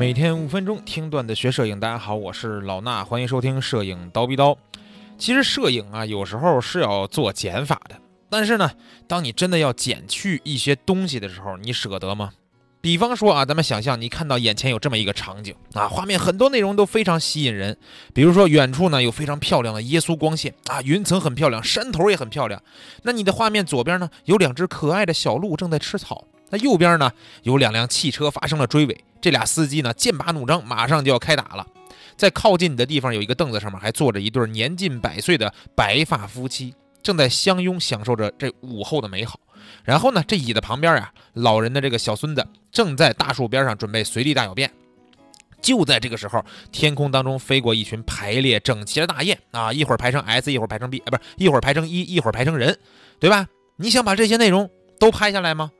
每天五分钟听段子学摄影，大家好，我是老衲，欢迎收听摄影刀逼刀。其实摄影啊，有时候是要做减法的，但是呢，当你真的要减去一些东西的时候，你舍得吗？比方说啊，咱们想象你看到眼前有这么一个场景啊，画面很多内容都非常吸引人，比如说远处呢有非常漂亮的耶稣光线啊，云层很漂亮，山头也很漂亮。那你的画面左边呢有两只可爱的小鹿正在吃草，那右边呢有两辆汽车发生了追尾，这俩司机呢剑拔弩张，马上就要开打了。在靠近你的地方有一个凳子，上面还坐着一对年近百岁的白发夫妻，正在相拥享受着这午后的美好。然后呢，这椅子旁边呀，老人的这个小孙子正在大树边上准备随地大小便。就在这个时候，天空当中飞过一群排列整齐的大雁啊，一会儿排成 S，一会儿排成 B，啊，不是一会儿排成一，一会儿排成人，对吧？你想把这些内容都拍下来吗？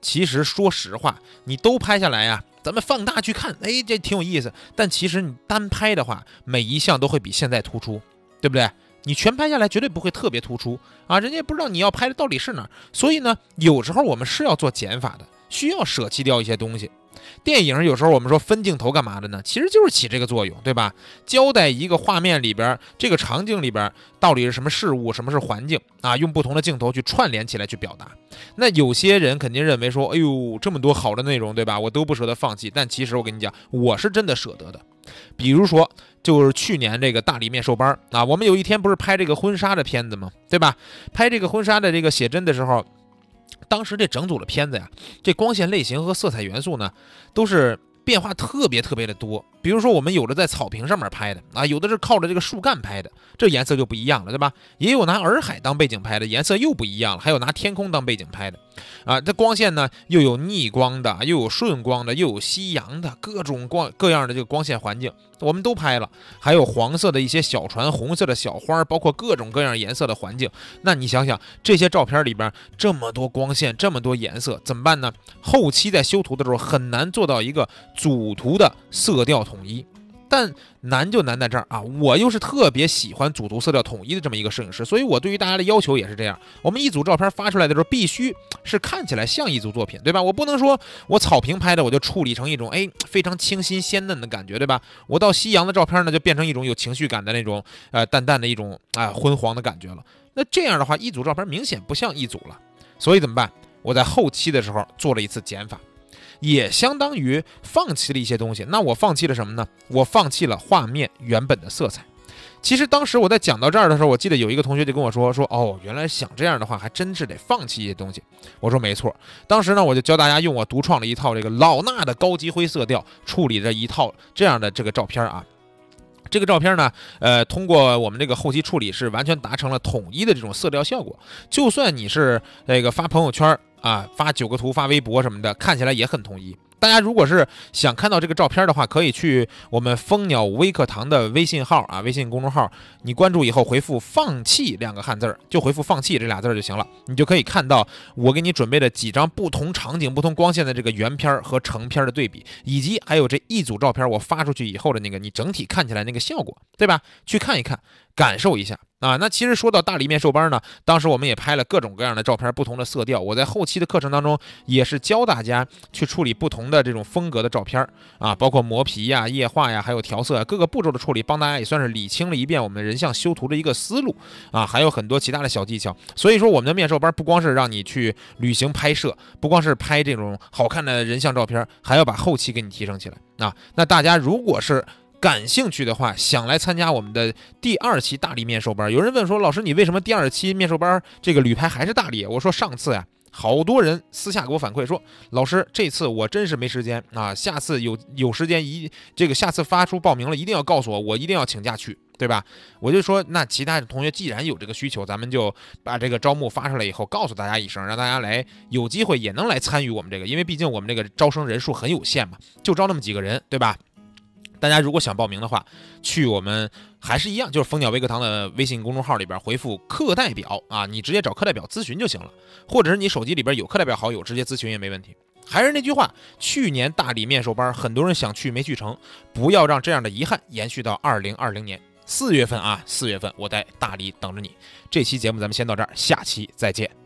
其实说实话，你都拍下来呀，咱们放大去看，哎，这挺有意思。但其实你单拍的话，每一项都会比现在突出，对不对？你全拍下来绝对不会特别突出啊，人家也不知道你要拍的到底是哪儿。所以呢，有时候我们是要做减法的，需要舍弃掉一些东西。电影有时候我们说分镜头干嘛的呢？其实就是起这个作用，对吧？交代一个画面里边这个场景里边到底是什么事物，什么是环境啊？用不同的镜头去串联起来去表达。那有些人肯定认为说，哎呦，这么多好的内容，对吧？我都不舍得放弃。但其实我跟你讲，我是真的舍得的。比如说，就是去年这个大理面授班啊，我们有一天不是拍这个婚纱的片子吗？对吧？拍这个婚纱的这个写真的时候。当时这整组的片子呀，这光线类型和色彩元素呢，都是变化特别特别的多。比如说，我们有的在草坪上面拍的啊，有的是靠着这个树干拍的，这颜色就不一样了，对吧？也有拿洱海当背景拍的，颜色又不一样了。还有拿天空当背景拍的，啊，这光线呢又有逆光的，又有顺光的，又有夕阳的，各种光各样的这个光线环境，我们都拍了。还有黄色的一些小船，红色的小花，包括各种各样颜色的环境。那你想想，这些照片里边这么多光线，这么多颜色，怎么办呢？后期在修图的时候很难做到一个主图的色调。统一，但难就难在这儿啊！我又是特别喜欢组图色调统一的这么一个摄影师，所以我对于大家的要求也是这样：我们一组照片发出来的时候，必须是看起来像一组作品，对吧？我不能说我草坪拍的，我就处理成一种哎非常清新鲜嫩的感觉，对吧？我到夕阳的照片呢，就变成一种有情绪感的那种呃淡淡的一种啊昏黄的感觉了。那这样的话，一组照片明显不像一组了，所以怎么办？我在后期的时候做了一次减法。也相当于放弃了一些东西。那我放弃了什么呢？我放弃了画面原本的色彩。其实当时我在讲到这儿的时候，我记得有一个同学就跟我说：“说哦，原来想这样的话，还真是得放弃一些东西。”我说没错。当时呢，我就教大家用我独创了一套这个老衲的高级灰色调处理的一套这样的这个照片啊。这个照片呢，呃，通过我们这个后期处理，是完全达成了统一的这种色调效果。就算你是那个发朋友圈。啊，发九个图，发微博什么的，看起来也很统一。大家如果是想看到这个照片的话，可以去我们蜂鸟微课堂的微信号啊，微信公众号，你关注以后回复“放弃”两个汉字儿，就回复“放弃”这俩字儿就行了，你就可以看到我给你准备的几张不同场景、不同光线的这个原片和成片的对比，以及还有这一组照片我发出去以后的那个你整体看起来那个效果，对吧？去看一看，感受一下。啊，那其实说到大理面授班呢，当时我们也拍了各种各样的照片，不同的色调。我在后期的课程当中也是教大家去处理不同的这种风格的照片啊，包括磨皮呀、液化呀，还有调色啊各个步骤的处理，帮大家也算是理清了一遍我们人像修图的一个思路啊，还有很多其他的小技巧。所以说，我们的面授班不光是让你去旅行拍摄，不光是拍这种好看的人像照片，还要把后期给你提升起来啊。那大家如果是感兴趣的话，想来参加我们的第二期大理面授班。有人问说：“老师，你为什么第二期面授班这个旅拍还是大理？”我说：“上次呀，好多人私下给我反馈说，老师这次我真是没时间啊，下次有有时间一这个下次发出报名了，一定要告诉我，我一定要请假去，对吧？”我就说：“那其他同学既然有这个需求，咱们就把这个招募发出来以后，告诉大家一声，让大家来有机会也能来参与我们这个，因为毕竟我们这个招生人数很有限嘛，就招那么几个人，对吧？”大家如果想报名的话，去我们还是一样，就是蜂鸟微课堂的微信公众号里边回复“课代表”啊，你直接找课代表咨询就行了，或者是你手机里边有课代表好友，直接咨询也没问题。还是那句话，去年大理面授班，很多人想去没去成，不要让这样的遗憾延续到二零二零年四月份啊，四月份我在大理等着你。这期节目咱们先到这儿，下期再见。